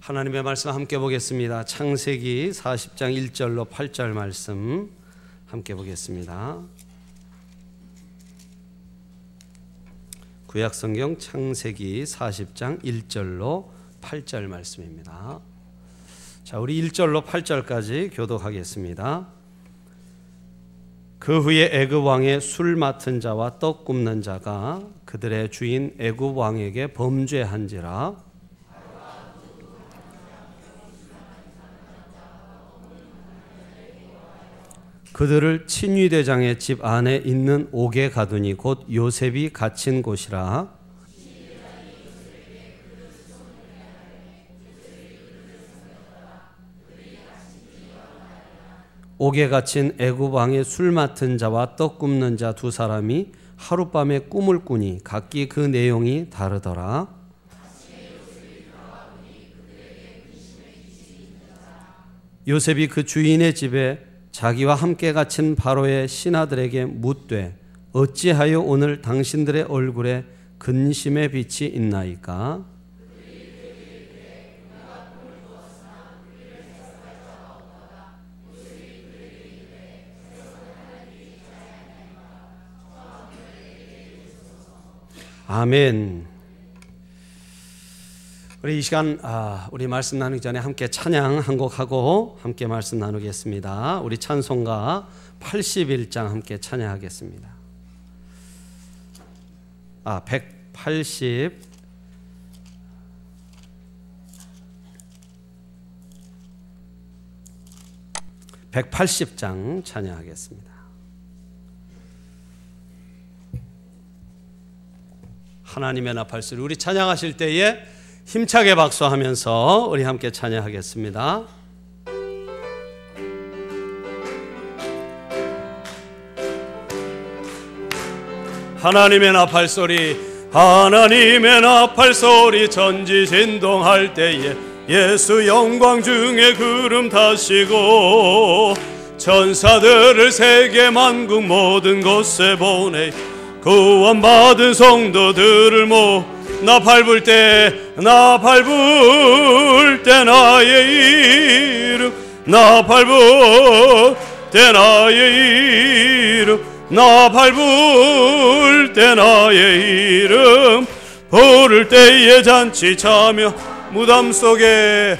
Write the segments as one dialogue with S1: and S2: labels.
S1: 하나님의 말씀 함께 보겠습니다. 창세기 40장 1절로 8절 말씀 함께 보겠습니다. 구약 성경 창세기 40장 1절로 8절 말씀입니다. 자, 우리 1절로 8절까지 교독하겠습니다. 그 후에 애굽 왕의 술 맡은 자와 떡 굽는 자가 그들의 주인 애굽 왕에게 범죄한지라 그들을 친위대장의 집 안에 있는 옥에 가두니 곧 요셉이 갇힌 곳이라 옥에 갇힌 애굽 왕의 술 맡은 자와 떡 굽는 자 두 사람이 하룻밤에 꿈을 꾸니 각기 그 내용이 다르더라. 요셉이 그 주인의 집에 자기와 함께 갇힌 바로의 신하들에게 묻되 어찌하여 오늘 당신들의 얼굴에 근심의 빛이 있나이까? 아멘. 우리 이 시간 아, 우리 말씀 나누기 전에 함께 찬양 한 곡 하고 함께 말씀 나누겠습니다. 우리 찬송가 81장 함께 찬양하겠습니다. 아, 180 180장 찬양하겠습니다. 하나님의 나팔소리 우리 찬양하실 때에 힘차게 박수하면서 우리 함께 찬양하겠습니다. 하나님의 나팔 소리 하나님의 나팔 소리 전지 진동할 때에 예수 영광 중에 구름 타시고 천사들을 세계 만국 모든 곳에 보내 구원받은 성도들을 모 나 밟을 때, 나 밟을 때 나의 이름, 나 밟을 때 나의 이름, 나 밟을 때 나의 이름, 부를 때에 잔치 차며 무덤 속에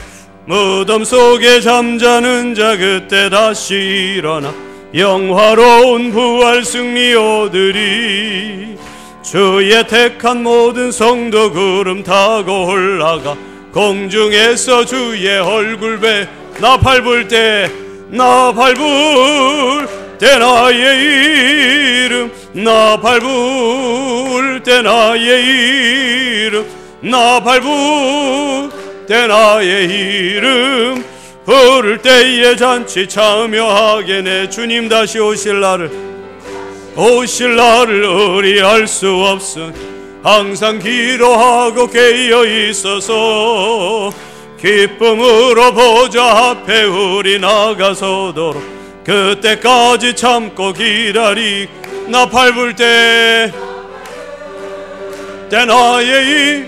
S1: 무덤 속에 잠자는 자 그때 다시 일어나 영화로운 부활 승리 오들이 주의 택한 모든 성도 구름 타고 올라가 공중에서 주의 얼굴 뵈나 밟을 때 나 밟을 때 나의 이름 나 밟을 때 나의 이름 나 밟을 때 나의 이름. 부를 때에 잔치 참여하게 내 주님 다시 오실 날을 오실 날을 의리할 수 없으니 항상 기도하고 깨어 있어서 기쁨으로 보좌 앞에 우리 나가서도록 그때까지 참고 기다리. 나 밟을 때, 때 나의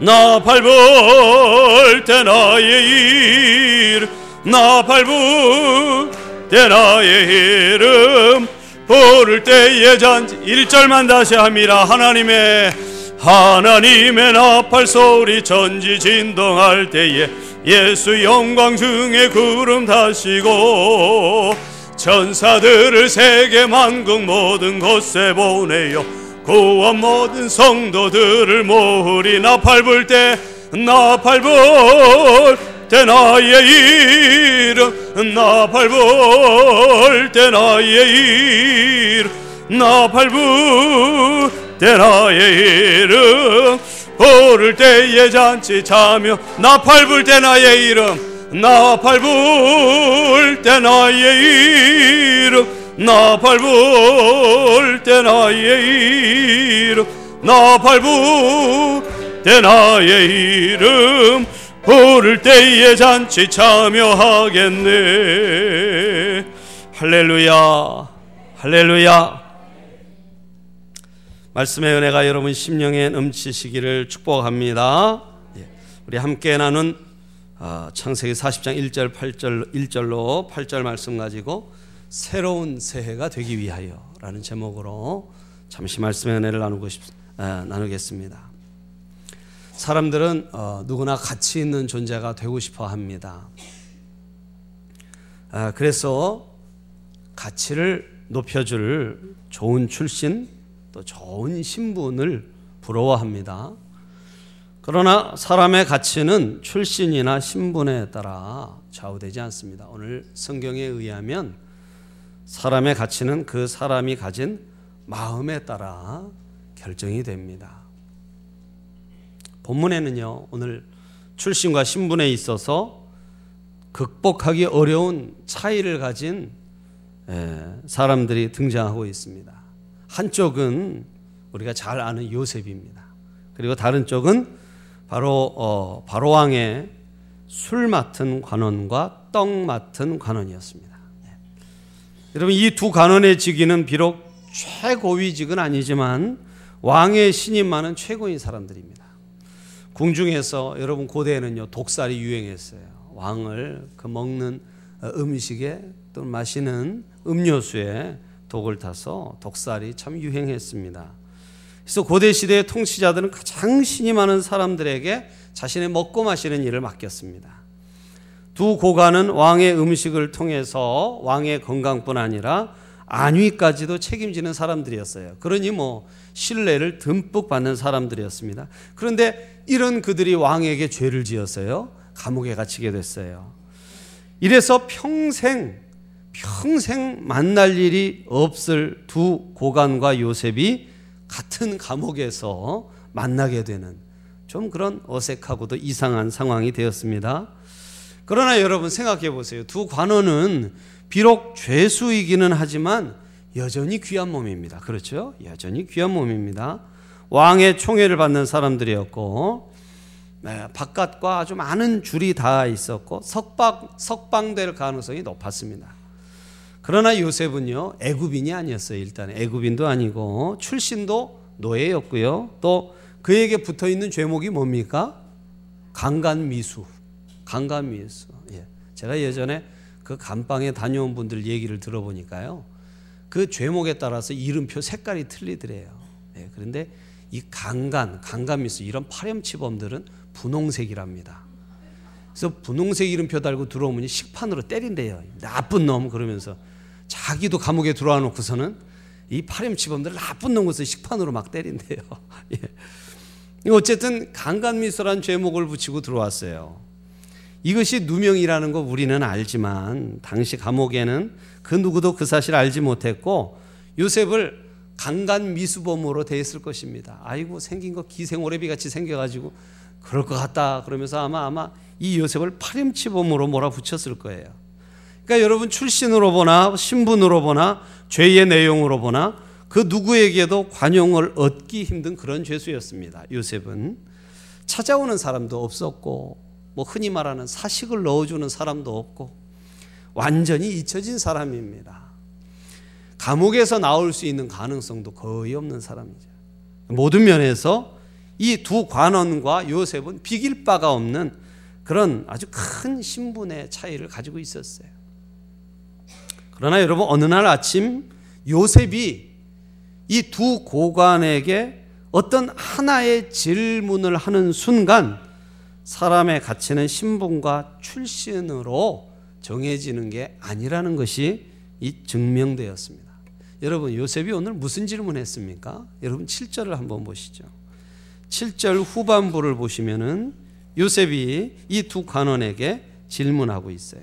S1: 이나 밟을 때 나의 일나 밟을 때 나의 이름 부를 때에 잔치 1절만 다시 합니다 하나님의 하나님의 나팔 소리 전지 진동할 때에 예수 영광 중에 구름 타시고 천사들을 세계 만국 모든 곳에 보내요. 구원 모든 성도들을 모으리 나팔 불 때 나팔 불 때 나의 이름 나 밟을 때 나의 이름 나 밟을 때 나의 이름. 부를 때에 잔치 차며 나 밟을 때 나의 이름 나 밟을 때 나의 이름 나 밟을 때 나의 이름 나 밟을 때 나의 이름 부를 때에 잔치 참여하겠네 할렐루야 할렐루야 말씀의 은혜가 여러분 심령에 넘치시기를 축복합니다 예. 우리 함께 나눈 어, 창세기 40장 1절 8절 1절로 8절 말씀 가지고 새로운 새해가 되기 위하여라는 제목으로 잠시 말씀의 은혜를 나누고 싶 아, 나누겠습니다. 사람들은 어, 누구나 가치 있는 존재가 되고 싶어 합니다. 아, 그래서 가치를 높여줄 좋은 출신 또 좋은 신분을 부러워합니다. 그러나 사람의 가치는 출신이나 신분에 따라 좌우되지 않습니다. 오늘 성경에 의하면 사람의 가치는 그 사람이 가진 마음에 따라 결정이 됩니다. 본문에는요, 오늘 출신과 신분에 있어서 극복하기 어려운 차이를 가진 사람들이 등장하고 있습니다. 한쪽은 우리가 잘 아는 요셉입니다. 그리고 다른 쪽은 바로 어, 바로 왕의 술 맡은 관원과 떡 맡은 관원이었습니다. 네. 여러분 이 두 관원의 직위는 비록 최고위직은 아니지만 왕의 신임만은 최고인 사람들입니다. 궁중에서 여러분 고대에는요 독살이 유행했어요. 왕을 그 먹는 어, 음식에 또 마시는 음료수에 독을 타서 독살이 참 유행했습니다. 그래서 고대 시대의 통치자들은 가장 신이 많은 사람들에게 자신의 먹고 마시는 일을 맡겼습니다. 두 고관은 왕의 음식을 통해서 왕의 건강뿐 아니라 안위까지도 책임지는 사람들이었어요. 그러니 뭐 신뢰를 듬뿍 받는 사람들이었습니다. 그런데 이런 그들이 왕에게 죄를 지었어요. 감옥에 갇히게 됐어요. 이래서 평생 평생 만날 일이 없을 두 고관과 요셉이 같은 감옥에서 만나게 되는 좀 그런 어색하고도 이상한 상황이 되었습니다. 그러나 여러분 생각해 보세요. 두 관원은 비록 죄수이기는 하지만 여전히 귀한 몸입니다. 그렇죠? 여전히 귀한 몸입니다. 왕의 총애를 받는 사람들이었고 네, 바깥과 아주 많은 줄이 다 있었고 석방 석방될 가능성이 높았습니다. 그러나 요셉은요 애굽인이 아니었어요. 일단 애굽인도 아니고 출신도 노예였고요. 또 그에게 붙어 있는 죄목이 뭡니까? 강간 미수. 강간 미수. 예. 제가 예전에 그 감방에 다녀온 분들 얘기를 들어보니까요. 그 죄목에 따라서 이름표 색깔이 틀리더래요. 예. 그런데 이 강간, 강간미수 이런 파렴치범들은 분홍색이랍니다. 그래서 분홍색 이름표 달고 들어오면 식판으로 때린대요. 나쁜 놈 그러면서 자기도 감옥에 들어와 놓고서는 이 파렴치범들 나쁜 놈으로서 식판으로 막 때린대요. 예. 어쨌든 강간미수란 죄목을 붙이고 들어왔어요. 이것이 누명이라는 거 우리는 알지만 당시 감옥에는 그 누구도 그 사실 알지 못했고 요셉을 강간 미수범으로 대했을 것입니다. 아이고 생긴 거 기생오래비 같이 생겨가지고 그럴 것 같다 그러면서 아마 아마 이 요셉을 파렴치범으로 몰아붙였을 거예요. 그러니까 여러분 출신으로 보나 신분으로 보나 죄의 내용으로 보나 그 누구에게도 관용을 얻기 힘든 그런 죄수였습니다. 요셉은 찾아오는 사람도 없었고 뭐 흔히 말하는 사식을 넣어주는 사람도 없고 완전히 잊혀진 사람입니다. 감옥에서 나올 수 있는 가능성도 거의 없는 사람이죠. 모든 면에서 이 두 관원과 요셉은 비길 바가 없는 그런 아주 큰 신분의 차이를 가지고 있었어요. 그러나 여러분 어느 날 아침 요셉이 이 두 고관에게 어떤 하나의 질문을 하는 순간 사람의 가치는 신분과 출신으로 정해지는 게 아니라는 것이 이 증명되었습니다. 여러분 요셉이 오늘 무슨 질문했습니까? 여러분 7절을 한번 보시죠. 7절 후반부를 보시면은 요셉이 이 두 관원에게 질문하고 있어요.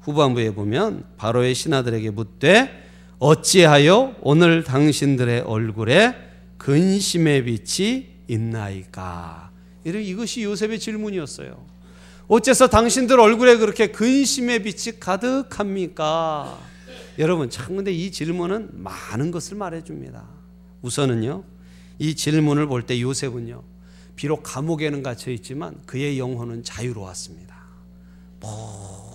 S1: 후반부에 보면 바로의 신하들에게 묻되 어찌하여 오늘 당신들의 얼굴에 근심의 빛이 있나이까? 이것이 요셉의 질문이었어요. 어째서 당신들 얼굴에 그렇게 근심의 빛이 가득합니까? 여러분, 참 근데 이 질문은 많은 것을 말해줍니다. 우선은요, 이 질문을 볼 때 요셉은요, 비록 감옥에는 갇혀 있지만 그의 영혼은 자유로웠습니다.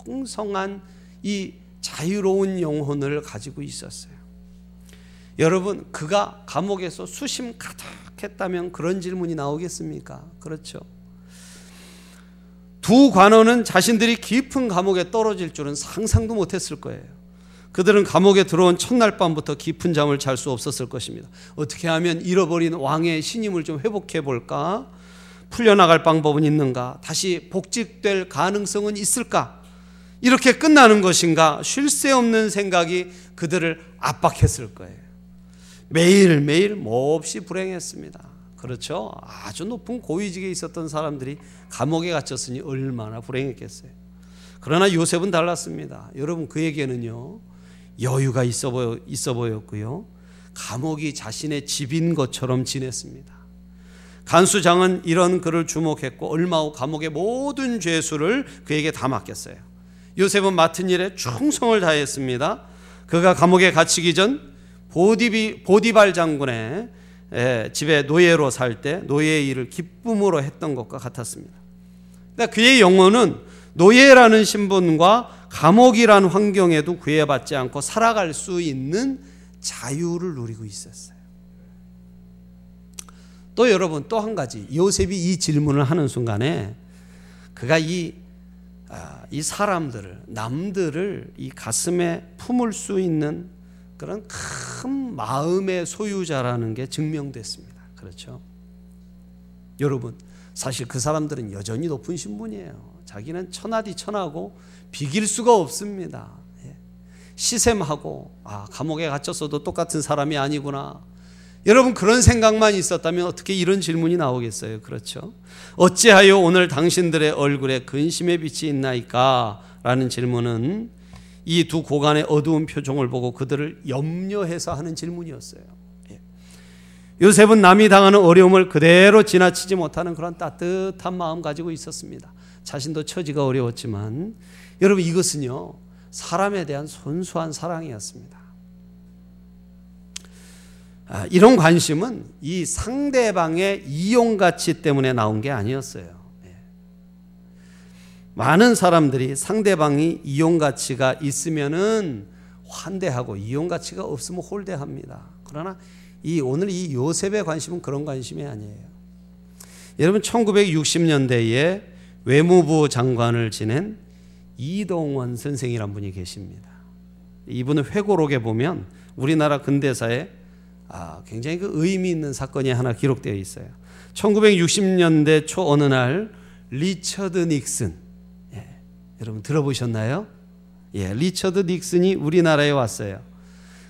S1: 풍성한 이 자유로운 영혼을 가지고 있었어요. 여러분, 그가 감옥에서 수심 가득했다면 그런 질문이 나오겠습니까? 그렇죠. 두 관원은 자신들이 깊은 감옥에 떨어질 줄은 상상도 못했을 거예요. 그들은 감옥에 들어온 첫날 밤부터 깊은 잠을 잘 수 없었을 것입니다. 어떻게 하면 잃어버린 왕의 신임을 좀 회복해 볼까? 풀려나갈 방법은 있는가? 다시 복직될 가능성은 있을까? 이렇게 끝나는 것인가? 쉴 새 없는 생각이 그들을 압박했을 거예요. 매일매일 몹시 불행했습니다. 그렇죠? 아주 높은 고위직에 있었던 사람들이 감옥에 갇혔으니 얼마나 불행했겠어요. 그러나 요셉은 달랐습니다. 여러분 그에게는요 여유가 있어 보여 있어 보였고요 감옥이 자신의 집인 것처럼 지냈습니다. 간수장은 이런 그를 주목했고 얼마 후 감옥의 모든 죄수를 그에게 다 맡겼어요. 요셉은 맡은 일에 충성을 다했습니다. 그가 감옥에 갇히기 전 보디비 보디발 장군의 집에 노예로 살 때 노예의 일을 기쁨으로 했던 것과 같았습니다. 그러니까 그의 영혼은 노예라는 신분과 감옥이란 환경에도 구애받지 않고 살아갈 수 있는 자유를 누리고 있었어요. 또 여러분 또 한 가지 요셉이 이 질문을 하는 순간에 그가 이, 아, 이 사람들을 남들을 이 가슴에 품을 수 있는 그런 큰 마음의 소유자라는 게 증명됐습니다. 그렇죠? 여러분 사실 그 사람들은 여전히 높은 신분이에요. 자기는 천하디 천하고 비길 수가 없습니다. 예. 시샘하고 아 감옥에 갇혔어도 똑같은 사람이 아니구나. 여러분 그런 생각만 있었다면 어떻게 이런 질문이 나오겠어요? 그렇죠? 어찌하여 오늘 당신들의 얼굴에 근심의 빛이 있나이까? 라는 질문은 이 두 고관의 어두운 표정을 보고 그들을 염려해서 하는 질문이었어요. 예. 요셉은 남이 당하는 어려움을 그대로 지나치지 못하는 그런 따뜻한 마음 가지고 있었습니다. 자신도 처지가 어려웠지만 여러분 이것은요 사람에 대한 순수한 사랑이었습니다. 아, 이런 관심은 이 상대방의 이용 가치 때문에 나온 게 아니었어요. 예. 많은 사람들이 상대방이 이용 가치가 있으면은 환대하고 이용 가치가 없으면 홀대합니다. 그러나 이 오늘 이 요셉의 관심은 그런 관심이 아니에요. 여러분 1960년대에 외무부 장관을 지낸 이동원 선생이란 분이 계십니다. 이분은 회고록에 보면 우리나라 근대사에 아, 굉장히 그 의미 있는 사건이 하나 기록되어 있어요. 1960년대 초 어느 날 리처드 닉슨 예, 여러분 들어보셨나요? 예, 리처드 닉슨이 우리나라에 왔어요.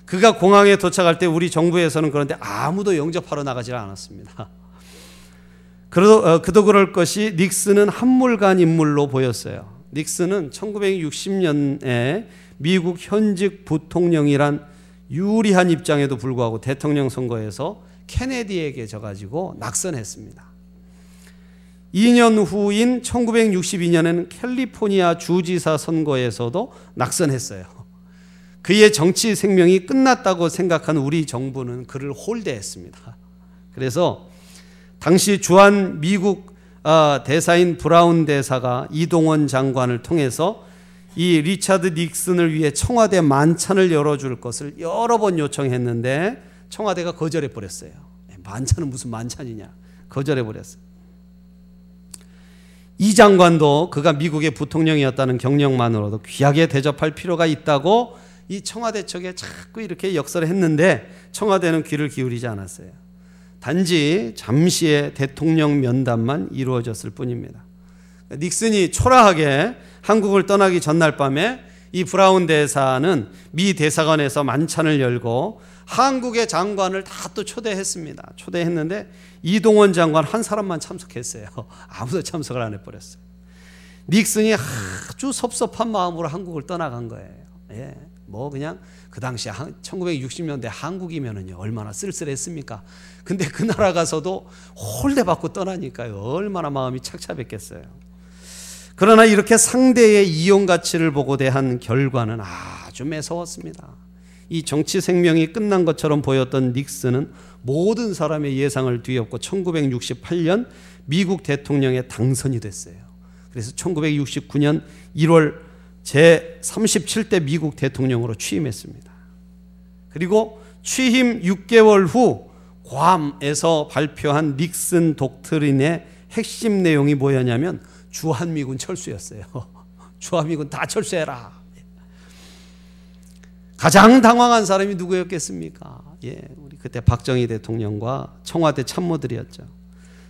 S1: 그가 공항에 도착할 때 우리 정부에서는 그런데 아무도 영접하러 나가지 않았습니다. 그래도 어, 그도 그럴 것이 닉슨은 한물간 인물로 보였어요. 닉슨은 1960년에 미국 현직 부통령이란 유리한 입장에도 불구하고 대통령 선거에서 케네디에게 져가지고 낙선했습니다. 2년 후인 1962년에는 캘리포니아 주지사 선거에서도 낙선했어요. 그의 정치 생명이 끝났다고 생각한 우리 정부는 그를 홀대했습니다. 그래서 당시 주한 미국 아, 대사인 브라운 대사가 이동원 장관을 통해서 이 리차드 닉슨을 위해 청와대 만찬을 열어줄 것을 여러 번 요청했는데 청와대가 거절해 버렸어요. 만찬은 무슨 만찬이냐? 거절해 버렸어요. 이 장관도 그가 미국의 부통령이었다는 경력만으로도 귀하게 대접할 필요가 있다고 이 청와대 측에 자꾸 이렇게 역설을 했는데 청와대는 귀를 기울이지 않았어요. 단지 잠시의 대통령 면담만 이루어졌을 뿐입니다. 닉슨이 초라하게 한국을 떠나기 전날 밤에 이 브라운 대사는 미 대사관에서 만찬을 열고 한국의 장관을 다 또 초대했습니다. 초대했는데 이동원 장관 한 사람만 참석했어요. 아무도 참석을 안 해버렸어요. 닉슨이 아주 섭섭한 마음으로 한국을 떠나간 거예요. 예. 뭐 그냥 그 당시 1960년대 한국이면은요 얼마나 쓸쓸했습니까? 근데 그 나라 가서도 홀대 받고 떠나니까요 얼마나 마음이 착잡했겠어요. 그러나 이렇게 상대의 이용 가치를 보고 대한 결과는 아주 매서웠습니다. 이 정치 생명이 끝난 것처럼 보였던 닉슨은 모든 사람의 예상을 뒤엎고 1968년 미국 대통령에 당선이 됐어요. 그래서 1969년 1월 제 37대 미국 대통령으로 취임했습니다. 그리고 취임 6개월 후 괌에서 발표한 닉슨 독트린의 핵심 내용이 뭐였냐면 주한미군 철수였어요. 주한미군 다 철수해라. 가장 당황한 사람이 누구였겠습니까? 예, 우리 그때 박정희 대통령과 청와대 참모들이었죠.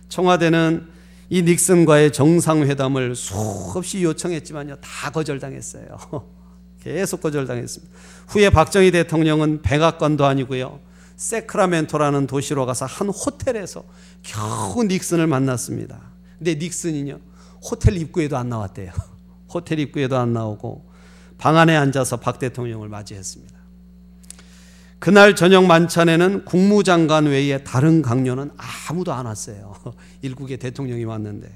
S1: 청와대는 이 닉슨과의 정상회담을 수없이 요청했지만요, 다 거절당했어요. 계속 거절당했습니다. 후에 박정희 대통령은 백악관도 아니고요, 세크라멘토라는 도시로 가서 한 호텔에서 겨우 닉슨을 만났습니다. 근데 닉슨이요, 호텔 입구에도 안 나왔대요. 호텔 입구에도 안 나오고 방 안에 앉아서 박 대통령을 맞이했습니다. 그날 저녁 만찬에는 국무장관 외에 다른 강요는 아무도 안 왔어요. 일국의 대통령이 왔는데.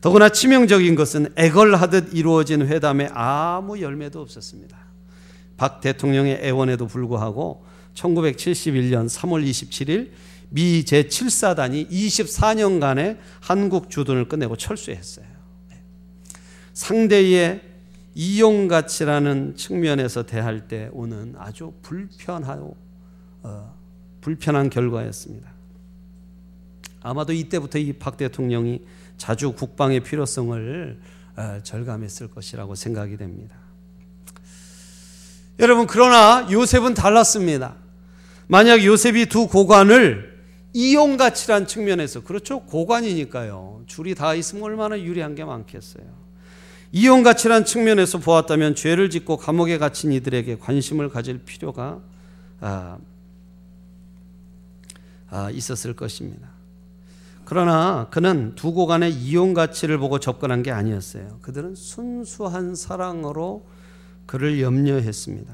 S1: 더구나 치명적인 것은 애걸하듯 이루어진 회담에 아무 열매도 없었습니다. 박 대통령의 애원에도 불구하고 1971년 3월 27일 미 제7사단이 24년간의 한국 주둔을 끝내고 철수했어요. 상대의 이용 가치라는 측면에서 대할 때 오는 아주 불편하고 어, 불편한 결과였습니다. 아마도 이때부터 이 박 대통령이 자주 국방의 필요성을 어, 절감했을 것이라고 생각이 됩니다. 여러분 그러나 요셉은 달랐습니다. 만약 요셉이 두 고관을 이용 가치란 측면에서 그렇죠 고관이니까요 줄이 다 있으면 얼마나 유리한 게 많겠어요. 이용 가치란 측면에서 보았다면 죄를 짓고 감옥에 갇힌 이들에게 관심을 가질 필요가 아, 아, 있었을 것입니다. 그러나 그는 두 고 간의 이용 가치를 보고 접근한 게 아니었어요. 그들은 순수한 사랑으로 그를 염려했습니다.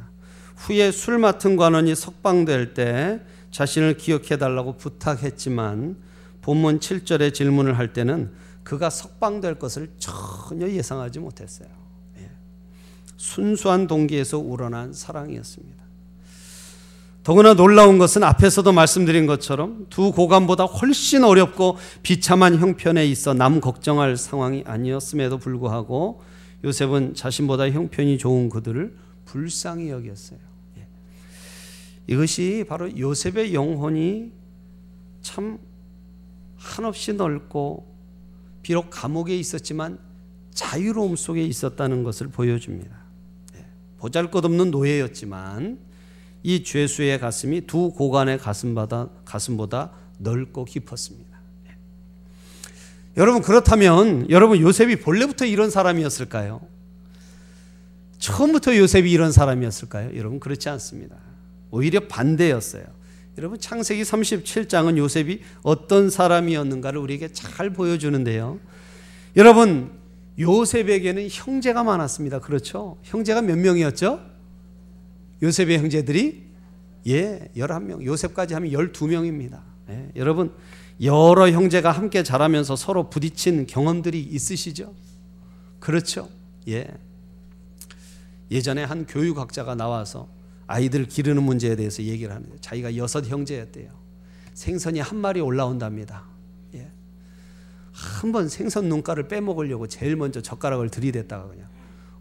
S1: 후에 술 맡은 관원이 석방될 때 자신을 기억해 달라고 부탁했지만 본문 7절의 질문을 할 때는 그가 석방될 것을 전혀 예상하지 못했어요. 예. 순수한 동기에서 우러난 사랑이었습니다. 더구나 놀라운 것은 앞에서도 말씀드린 것처럼 두 고관보다 훨씬 어렵고 비참한 형편에 있어 남 걱정할 상황이 아니었음에도 불구하고 요셉은 자신보다 형편이 좋은 그들을 불쌍히 여겼어요. 예. 이것이 바로 요셉의 영혼이 참 한없이 넓고 비록 감옥에 있었지만 자유로움 속에 있었다는 것을 보여줍니다. 예, 보잘것없는 노예였지만 이 죄수의 가슴이 두 고관의 가슴보다, 가슴보다 넓고 깊었습니다. 예. 여러분 그렇다면 여러분 요셉이 본래부터 이런 사람이었을까요? 처음부터 요셉이 이런 사람이었을까요? 여러분 그렇지 않습니다. 오히려 반대였어요. 여러분 창세기 37장은 요셉이 어떤 사람이었는가를 우리에게 잘 보여주는데요. 여러분 요셉에게는 형제가 많았습니다. 그렇죠? 형제가 몇 명이었죠? 요셉의 형제들이 예, 11명. 요셉까지 하면 12명입니다. 예, 여러분 여러 형제가 함께 자라면서 서로 부딪힌 경험들이 있으시죠? 그렇죠? 예. 예전에 한 교육학자가 나와서 아이들 기르는 문제에 대해서 얘기를 하는 데 자기가 여섯 형제였대요. 생선이 한 마리 올라온답니다. 예. 한번 생선 눈가를 빼먹으려고 제일 먼저 젓가락을 들이댔다가 그냥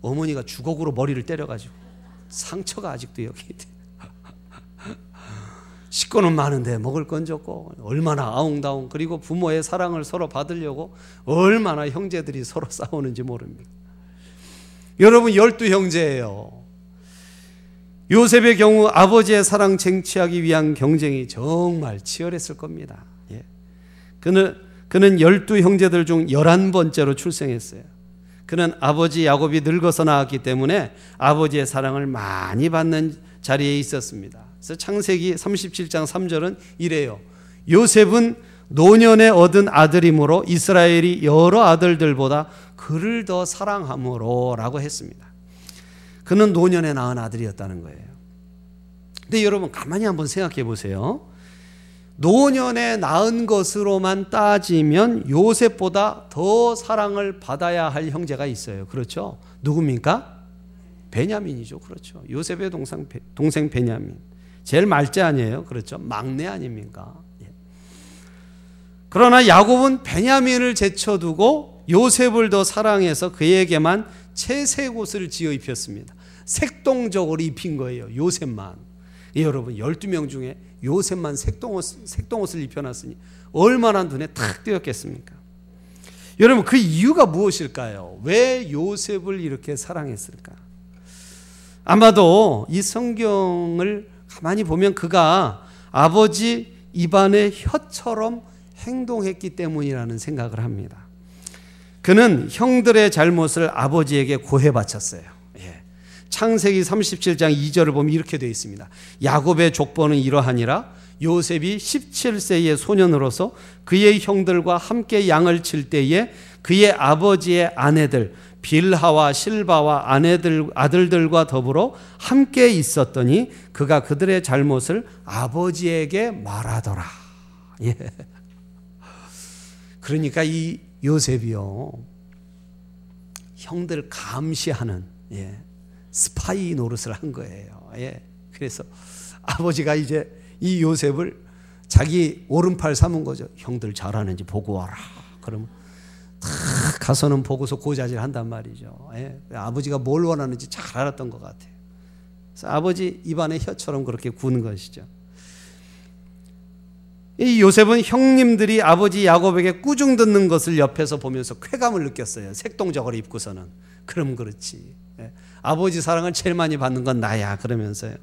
S1: 어머니가 주걱으로 머리를 때려가지고 상처가 아직도 여기 있대. 식구는 많은데 먹을 건 적고 얼마나 아웅다웅 그리고 부모의 사랑을 서로 받으려고 얼마나 형제들이 서로 싸우는지 모릅니다. 여러분 열두 형제예요. 요셉의 경우 아버지의 사랑 쟁취하기 위한 경쟁이 정말 치열했을 겁니다. 예. 그는 그는 열두 형제들 중 열한 번째로 출생했어요. 그는 아버지 야곱이 늙어서 나왔기 때문에 아버지의 사랑을 많이 받는 자리에 있었습니다. 그래서 창세기 37장 3절은 이래요. 요셉은 노년에 얻은 아들이므로 이스라엘이 여러 아들들보다 그를 더 사랑함으로라고 했습니다. 그는 노년에 낳은 아들이었다는 거예요. 근데 여러분 가만히 한번 생각해 보세요. 노년에 낳은 것으로만 따지면 요셉보다 더 사랑을 받아야 할 형제가 있어요. 그렇죠? 누굽니까? 베냐민이죠. 그렇죠. 요셉의 동생, 동생 베냐민. 제일 말째 아니에요. 그렇죠. 막내 아닙니까? 예. 그러나 야곱은 베냐민을 제쳐두고 요셉을 더 사랑해서 그에게만 채색 옷을 지어 입혔습니다. 색동적으로 입힌 거예요. 요셉만. 예, 여러분 12명 중에 요셉만 색동옷, 색동옷을 입혀놨으니 얼마나 눈에 탁 띄었겠습니까? 여러분 그 이유가 무엇일까요? 왜 요셉을 이렇게 사랑했을까? 아마도 이 성경을 가만히 보면 그가 아버지 입안의 혀처럼 행동했기 때문이라는 생각을 합니다. 그는 형들의 잘못을 아버지에게 고해 바쳤어요. 예. 창세기 37장 2절을 보면 이렇게 되어 있습니다. 야곱의 족보는 이러하니라 요셉이 17세의 소년으로서 그의 형들과 함께 양을 칠 때에 그의 아버지의 아내들 빌하와 실바와 아내들 아들들과 더불어 함께 있었더니 그가 그들의 잘못을 아버지에게 말하더라. 예. 그러니까 이 요셉이요 형들 감시하는 예. 스파이 노릇을 한 거예요. 예. 그래서 아버지가 이제 이 요셉을 자기 오른팔 삼은 거죠. 형들 잘하는지 보고 와라. 그러면 다 가서는 보고서 고자질 한단 말이죠. 예. 아버지가 뭘 원하는지 잘 알았던 것 같아요. 그래서 아버지 입안에 혀처럼 그렇게 구는 것이죠. 이 요셉은 형님들이 아버지 야곱에게 꾸중 듣는 것을 옆에서 보면서 쾌감을 느꼈어요. 색동적으로 입고서는. 그럼 그렇지. 예. 아버지 사랑을 제일 많이 받는 건 나야. 그러면서요.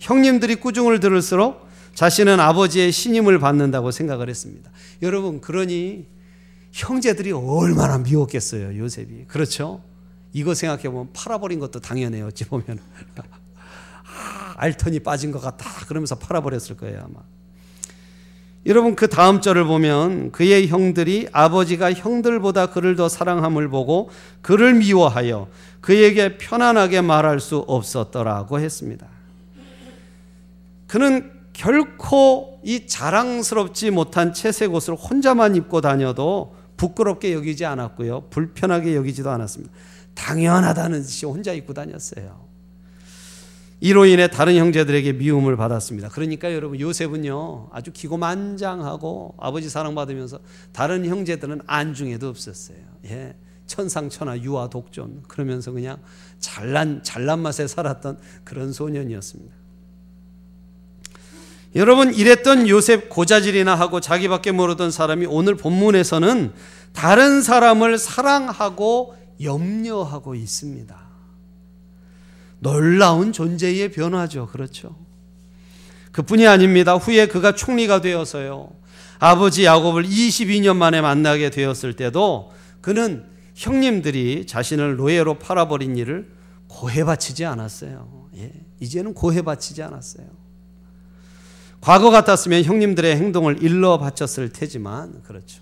S1: 형님들이 꾸중을 들을수록 자신은 아버지의 신임을 받는다고 생각을 했습니다. 여러분, 그러니 형제들이 얼마나 미웠겠어요, 요셉이. 그렇죠? 이거 생각해 보면 팔아버린 것도 당연해요, 어찌 보면. 아, 알턴이 빠진 것 같다. 그러면서 팔아버렸을 거예요, 아마. 여러분, 그 다음 절을 보면 그의 형들이 아버지가 형들보다 그를 더 사랑함을 보고 그를 미워하여 그에게 편안하게 말할 수 없었더라고 했습니다. 그는 결코 이 자랑스럽지 못한 채색 옷을 혼자만 입고 다녀도 부끄럽게 여기지 않았고요. 불편하게 여기지도 않았습니다. 당연하다는 듯이 혼자 입고 다녔어요. 이로 인해 다른 형제들에게 미움을 받았습니다. 그러니까 여러분 요셉은요 아주 기고만장하고 아버지 사랑받으면서 다른 형제들은 안중에도 없었어요. 예. 천상천하 유아 독존 그러면서 그냥 잘난 잘난 맛에 살았던 그런 소년이었습니다. 여러분 이랬던 요셉 고자질이나 하고 자기밖에 모르던 사람이 오늘 본문에서는 다른 사람을 사랑하고 염려하고 있습니다. 놀라운 존재의 변화죠. 그렇죠. 그뿐이 아닙니다. 후에 그가 총리가 되어서요. 아버지 야곱을 22년 만에 만나게 되었을 때도 그는 형님들이 자신을 노예로 팔아버린 일을 고해 바치지 않았어요. 예, 이제는 고해 바치지 않았어요. 과거 같았으면 형님들의 행동을 일러 바쳤을 테지만 그렇죠.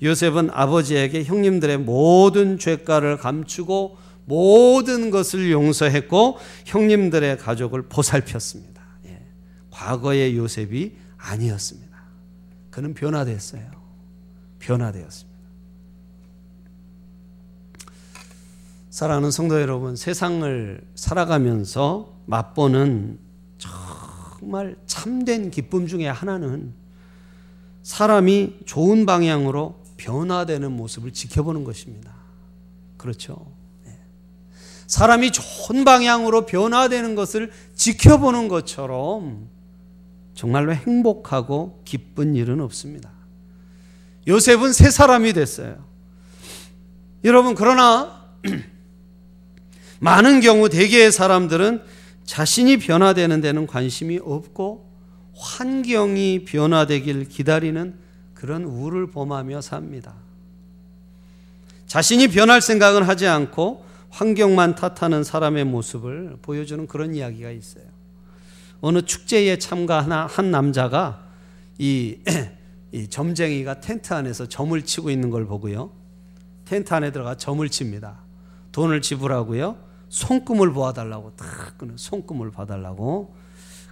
S1: 요셉은 아버지에게 형님들의 모든 죄가를 감추고 모든 것을 용서했고 형님들의 가족을 보살폈습니다. 예. 과거의 요셉이 아니었습니다. 그는 변화됐어요. 변화되었습니다. 사랑하는 성도 여러분, 세상을 살아가면서 맛보는 정말 참된 기쁨 중에 하나는 사람이 좋은 방향으로 변화되는 모습을 지켜보는 것입니다. 그렇죠. 네. 사람이 좋은 방향으로 변화되는 것을 지켜보는 것처럼 정말로 행복하고 기쁜 일은 없습니다. 요셉은 새 사람이 됐어요. 여러분, 그러나 많은 경우 대개의 사람들은 자신이 변화되는 데는 관심이 없고 환경이 변화되길 기다리는 그런 우를 범하며 삽니다. 자신이 변할 생각은 하지 않고 환경만 탓하는 사람의 모습을 보여주는 그런 이야기가 있어요. 어느 축제에 참가한 한 남자가 이, 이 점쟁이가 텐트 안에서 점을 치고 있는 걸 보고요. 텐트 안에 들어가 점을 칩니다. 돈을 지불하고요. 손금을 보아달라고 딱 그는 손금을 봐달라고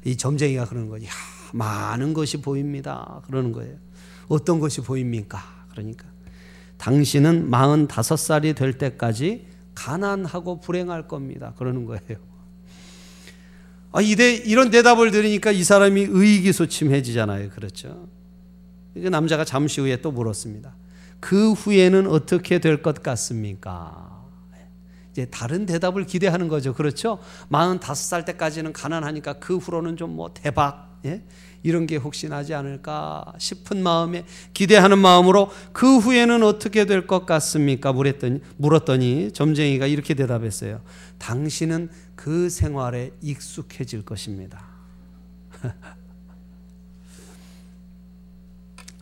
S1: 이 점쟁이가 그러는 거지. 야, 많은 것이 보입니다. 그러는 거예요. 어떤 것이 보입니까? 그러니까 당신은 45살이 될 때까지 가난하고 불행할 겁니다. 그러는 거예요. 아, 이대, 이런 대답을 들으니까 이 사람이 의기소침해지잖아요. 그렇죠. 그 남자가 잠시 후에 또 물었습니다. 그 후에는 어떻게 될 것 같습니까? 이제 다른 대답을 기대하는 거죠. 그렇죠? 45살 때까지는 가난하니까 그 후로는 좀 뭐 대박, 예? 이런 게 혹시 나지 않을까 싶은 마음에 기대하는 마음으로 그 후에는 어떻게 될 것 같습니까? 물었더니, 물었더니 점쟁이가 이렇게 대답했어요. 당신은 그 생활에 익숙해질 것입니다.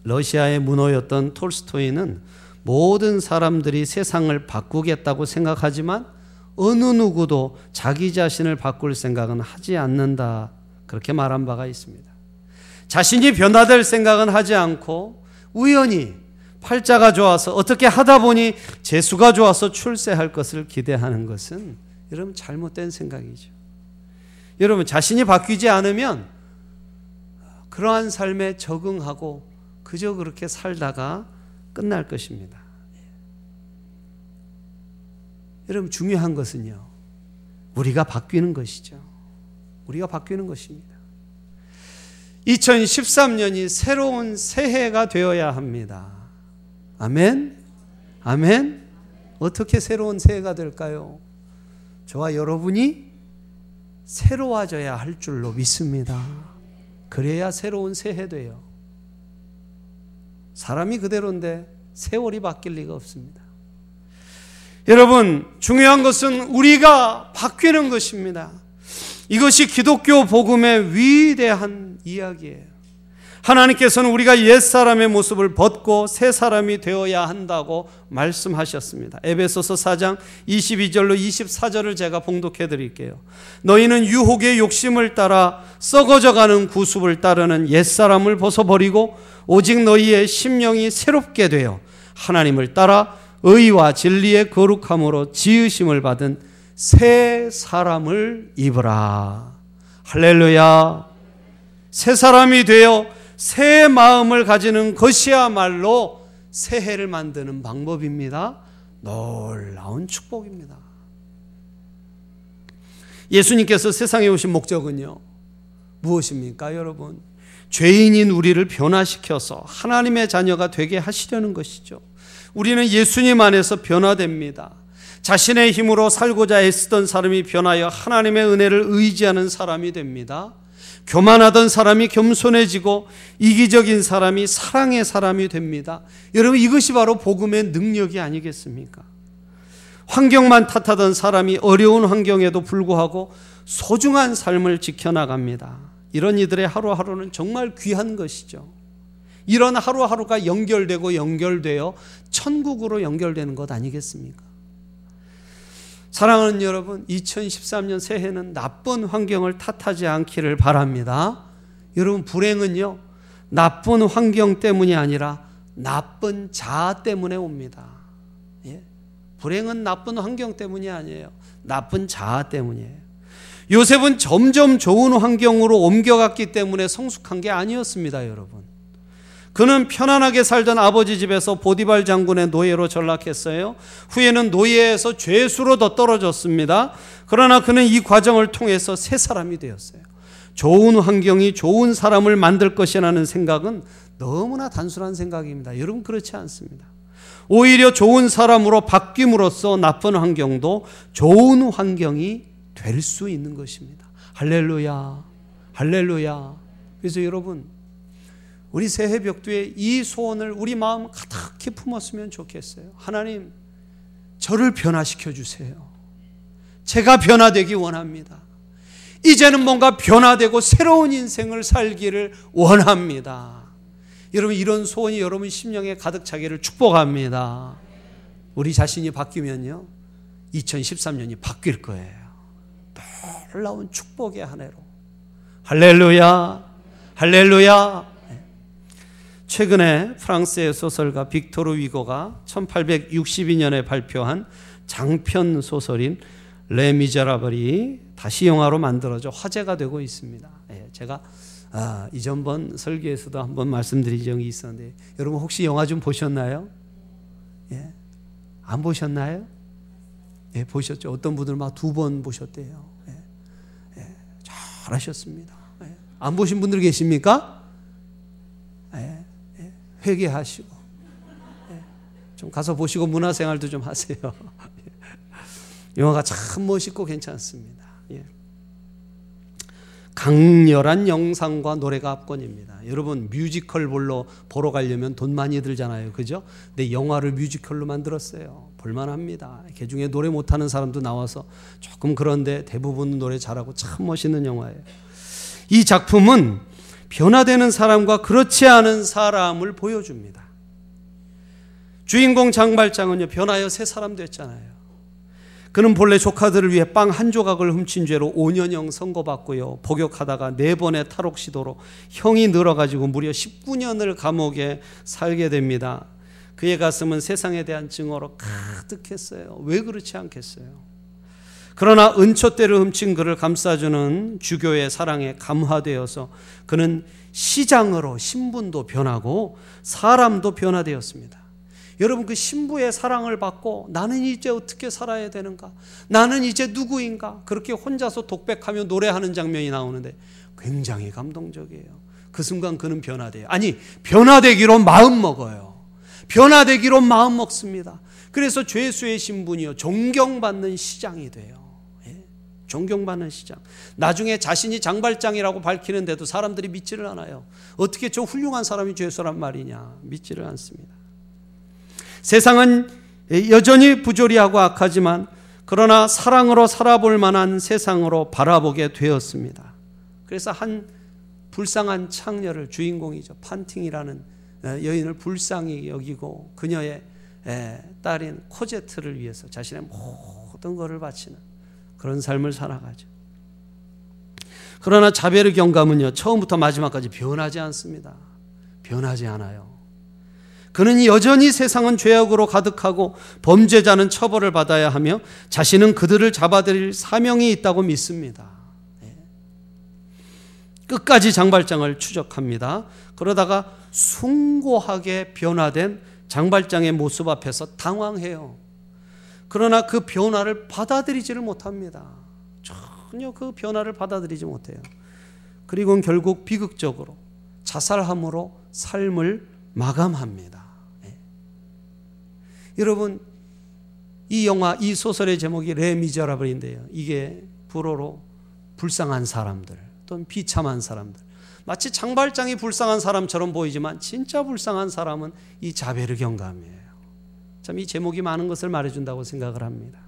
S1: 러시아의 문호였던 톨스토이는 모든 사람들이 세상을 바꾸겠다고 생각하지만 어느 누구도 자기 자신을 바꿀 생각은 하지 않는다. 그렇게 말한 바가 있습니다. 자신이 변화될 생각은 하지 않고 우연히 팔자가 좋아서 어떻게 하다 보니 재수가 좋아서 출세할 것을 기대하는 것은 여러분 잘못된 생각이죠. 여러분 자신이 바뀌지 않으면 그러한 삶에 적응하고 그저 그렇게 살다가 끝날 것입니다. 여러분 중요한 것은요. 우리가 바뀌는 것이죠. 우리가 바뀌는 것입니다. 2013년이 새로운 새해가 되어야 합니다. 아멘. 아멘. 어떻게 새로운 새해가 될까요? 저와 여러분이 새로워져야 할 줄로 믿습니다. 그래야 새로운 새해 돼요. 사람이 그대로인데 세월이 바뀔 리가 없습니다. 여러분, 중요한 것은 우리가 바뀌는 것입니다. 이것이 기독교 복음의 위대한 이야기예요. 하나님께서는 우리가 옛사람의 모습을 벗고 새 사람이 되어야 한다고 말씀하셨습니다. 에베소서 4장 22절로 24절을 제가 봉독해 드릴게요. 너희는 유혹의 욕심을 따라 썩어져 가는 구습을 따르는 옛사람을 벗어버리고 오직 너희의 심령이 새롭게 되어 하나님을 따라 의와 진리의 거룩함으로 지으심을 받은 새 사람을 입으라. 할렐루야. 새 사람이 되어 새 마음을 가지는 것이야말로 새해를 만드는 방법입니다. 놀라운 축복입니다. 예수님께서 세상에 오신 목적은요, 무엇입니까, 여러분? 죄인인 우리를 변화시켜서 하나님의 자녀가 되게 하시려는 것이죠. 우리는 예수님 안에서 변화됩니다. 자신의 힘으로 살고자 애쓰던 사람이 변하여 하나님의 은혜를 의지하는 사람이 됩니다. 교만하던 사람이 겸손해지고 이기적인 사람이 사랑의 사람이 됩니다. 여러분 이것이 바로 복음의 능력이 아니겠습니까? 환경만 탓하던 사람이 어려운 환경에도 불구하고 소중한 삶을 지켜나갑니다. 이런 이들의 하루하루는 정말 귀한 것이죠. 이런 하루하루가 연결되고 연결되어 천국으로 연결되는 것 아니겠습니까? 사랑하는 여러분, 2013년 새해는 나쁜 환경을 탓하지 않기를 바랍니다. 여러분, 불행은요, 나쁜 환경 때문이 아니라 나쁜 자 때문에 옵니다. 예? 불행은 나쁜 환경 때문이 아니에요. 나쁜 자 때문이에요. 요셉은 점점 좋은 환경으로 옮겨갔기 때문에 성숙한 게 아니었습니다, 여러분. 그는 편안하게 살던 아버지 집에서 보디발 장군의 노예로 전락했어요. 후에는 노예에서 죄수로 더 떨어졌습니다. 그러나 그는 이 과정을 통해서 새 사람이 되었어요. 좋은 환경이 좋은 사람을 만들 것이라는 생각은 너무나 단순한 생각입니다. 여러분 그렇지 않습니다. 오히려 좋은 사람으로 바뀜으로써 나쁜 환경도 좋은 환경이 될 수 있는 것입니다. 할렐루야. 할렐루야. 그래서 여러분 우리 새해 벽두에 이 소원을 우리 마음 가득히 품었으면 좋겠어요. 하나님, 저를 변화시켜 주세요. 제가 변화되기 원합니다. 이제는 뭔가 변화되고 새로운 인생을 살기를 원합니다. 여러분, 이런 소원이 여러분 심령에 가득 차기를 축복합니다. 우리 자신이 바뀌면요, 2013년이 바뀔 거예요. 놀라운 축복의 한 해로. 할렐루야, 할렐루야. 최근에 프랑스의 소설가 빅토르 위고가 1862년에 발표한 장편 소설인 레 미제라블이 다시 영화로 만들어져 화제가 되고 있습니다. 예, 제가 아, 이전번 설교에서도 한번 말씀드린 적이 있었는데 여러분 혹시 영화 좀 보셨나요? 예, 안 보셨나요? 예, 보셨죠? 어떤 분들 막두 번 보셨대요. 예, 예, 잘하셨습니다. 예, 안 보신 분들 계십니까? 예, 회개하시고 예, 좀 가서 보시고 문화생활도 좀 하세요. 영화가 참 멋있고 괜찮습니다. 예. 강렬한 영상과 노래가 압권입니다. 여러분 뮤지컬 볼로 보러 가려면 돈 많이 들잖아요. 그죠? 근데 영화를 뮤지컬로 만들었어요. 볼만합니다. 그 중에 노래 못하는 사람도 나와서 조금 그런데 대부분 노래 잘하고 참 멋있는 영화예요. 이 작품은 변화되는 사람과 그렇지 않은 사람을 보여줍니다. 주인공 장발장은요 변하여 새 사람 됐잖아요. 그는 본래 조카들을 위해 빵 한 조각을 훔친 죄로 5년형 선고받고요. 복역하다가 네 번의 탈옥 시도로 형이 늘어가지고 무려 19년을 감옥에 살게 됩니다. 그의 가슴은 세상에 대한 증오로 가득했어요. 왜 그렇지 않겠어요? 그러나 은초대를 훔친 그를 감싸주는 주교의 사랑에 감화되어서 그는 시장으로 신분도 변하고 사람도 변화되었습니다. 여러분 그 신부의 사랑을 받고 나는 이제 어떻게 살아야 되는가? 나는 이제 누구인가? 그렇게 혼자서 독백하며 노래하는 장면이 나오는데 굉장히 감동적이에요. 그 순간 그는 변화돼요. 아니, 변화되기로 마음 먹어요. 변화되기로 마음 먹습니다. 그래서 죄수의 신분이요. 존경받는 시장이 돼요. 예? 존경받는 시장. 나중에 자신이 장발장이라고 밝히는데도 사람들이 믿지를 않아요. 어떻게 저 훌륭한 사람이 죄수란 말이냐? 믿지를 않습니다. 세상은 여전히 부조리하고 악하지만 그러나 사랑으로 살아볼 만한 세상으로 바라보게 되었습니다. 그래서 한 불쌍한 창녀를 주인공이죠. 판팅이라는 여인을 불쌍히 여기고 그녀의 딸인 코제트를 위해서 자신의 모든 것을 바치는 그런 삶을 살아가죠. 그러나 자베르 경감은요 처음부터 마지막까지 변하지 않습니다. 변하지 않아요. 그는 여전히 세상은 죄악으로 가득하고 범죄자는 처벌을 받아야 하며 자신은 그들을 잡아들일 사명이 있다고 믿습니다. 예. 끝까지 장발장을 추적합니다. 그러다가 숭고하게 변화된 장발장의 모습 앞에서 당황해요. 그러나 그 변화를 받아들이지를 못합니다. 전혀 그 변화를 받아들이지 못해요. 그리고 결국 비극적으로 자살함으로 삶을 마감합니다. 여러분 이 영화 이 소설의 제목이 레미저라블인데요. 이게 불어로 불쌍한 사람들 또는 비참한 사람들. 마치 장발장이 불쌍한 사람처럼 보이지만 진짜 불쌍한 사람은 이 자베르 경감이에요. 참 이 제목이 많은 것을 말해준다고 생각을 합니다.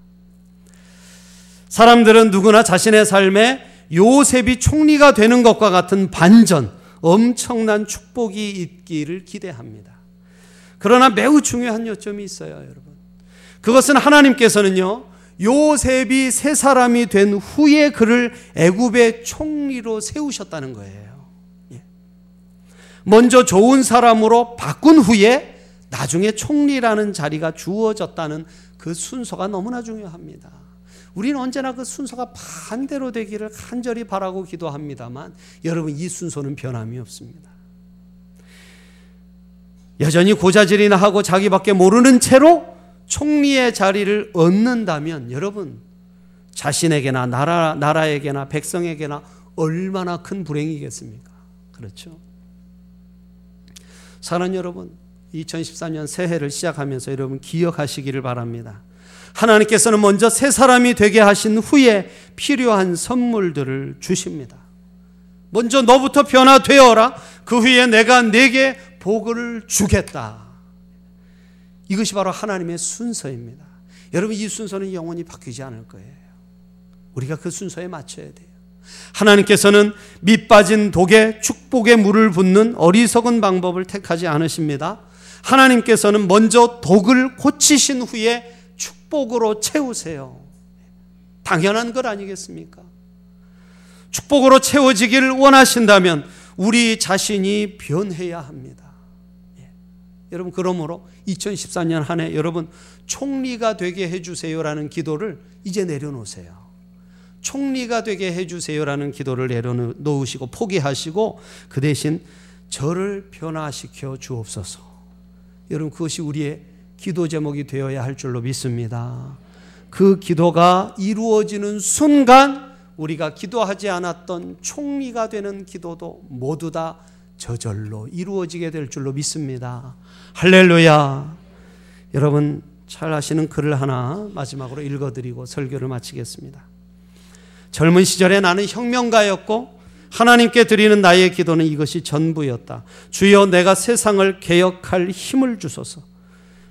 S1: 사람들은 누구나 자신의 삶에 요셉이 총리가 되는 것과 같은 반전, 엄청난 축복이 있기를 기대합니다. 그러나 매우 중요한 요점이 있어요, 여러분. 그것은 하나님께서는요. 요셉이 세 사람이 된 후에 그를 애굽의 총리로 세우셨다는 거예요. 예. 먼저 좋은 사람으로 바꾼 후에 나중에 총리라는 자리가 주어졌다는 그 순서가 너무나 중요합니다. 우리는 언제나 그 순서가 반대로 되기를 간절히 바라고 기도합니다만 여러분 이 순서는 변함이 없습니다. 여전히 고자질이나 하고 자기밖에 모르는 채로 총리의 자리를 얻는다면 여러분 자신에게나 나라, 나라에게나 백성에게나 얼마나 큰 불행이겠습니까? 그렇죠. 사랑 여러분, 2014년 새해를 시작하면서 여러분 기억하시기를 바랍니다. 하나님께서는 먼저 새 사람이 되게 하신 후에 필요한 선물들을 주십니다. 먼저 너부터 변화되어라. 그 후에 내가 내게 복을 주겠다. 이것이 바로 하나님의 순서입니다. 여러분 이 순서는 영원히 바뀌지 않을 거예요. 우리가 그 순서에 맞춰야 돼요. 하나님께서는 밑 빠진 독에 축복의 물을 붓는 어리석은 방법을 택하지 않으십니다. 하나님께서는 먼저 독을 고치신 후에 축복으로 채우세요. 당연한 것 아니겠습니까? 축복으로 채워지기를 원하신다면 우리 자신이 변해야 합니다. 여러분 그러므로 2014년 한 해 여러분 총리가 되게 해주세요라는 기도를 이제 내려놓으세요. 총리가 되게 해주세요라는 기도를 내려놓으시고 포기하시고 그 대신 저를 변화시켜 주옵소서. 여러분 그것이 우리의 기도 제목이 되어야 할 줄로 믿습니다. 그 기도가 이루어지는 순간 우리가 기도하지 않았던 총리가 되는 기도도 모두 다 저절로 이루어지게 될 줄로 믿습니다. 할렐루야. 여러분 잘 아시는 글을 하나 마지막으로 읽어드리고 설교를 마치겠습니다. 젊은 시절에 나는 혁명가였고 하나님께 드리는 나의 기도는 이것이 전부였다. 주여 내가 세상을 개혁할 힘을 주소서.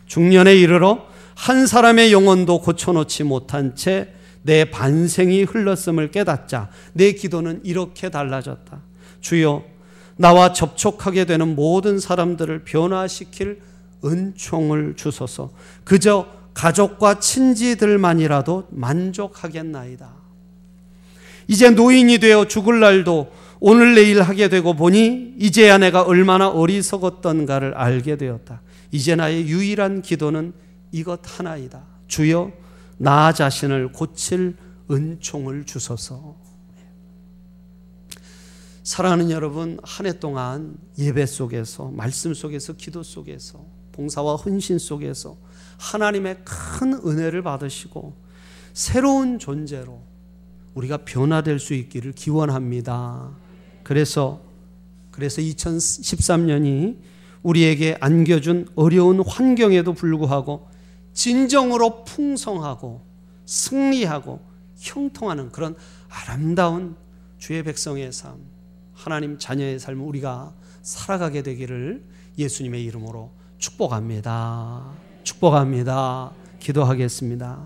S1: 중년에 이르러 한 사람의 영혼도 고쳐놓지 못한 채 내 반생이 흘렀음을 깨닫자 내 기도는 이렇게 달라졌다. 주여 나와 접촉하게 되는 모든 사람들을 변화시킬 은총을 주소서. 그저 가족과 친지들만이라도 만족하겠나이다. 이제 노인이 되어 죽을 날도 오늘 내일 하게 되고 보니 이제야 내가 얼마나 어리석었던가를 알게 되었다. 이제 나의 유일한 기도는 이것 하나이다. 주여 나 자신을 고칠 은총을 주소서. 사랑하는 여러분, 한 해 동안 예배 속에서, 말씀 속에서, 기도 속에서, 봉사와 헌신 속에서 하나님의 큰 은혜를 받으시고 새로운 존재로 우리가 변화될 수 있기를 기원합니다. 그래서 그래서 2013년이 우리에게 안겨준 어려운 환경에도 불구하고 진정으로 풍성하고 승리하고 형통하는 그런 아름다운 주의 백성의 삶, 하나님 자녀의 삶을 우리가 살아가게 되기를 예수님의 이름으로 축복합니다. 축복합니다. 기도하겠습니다.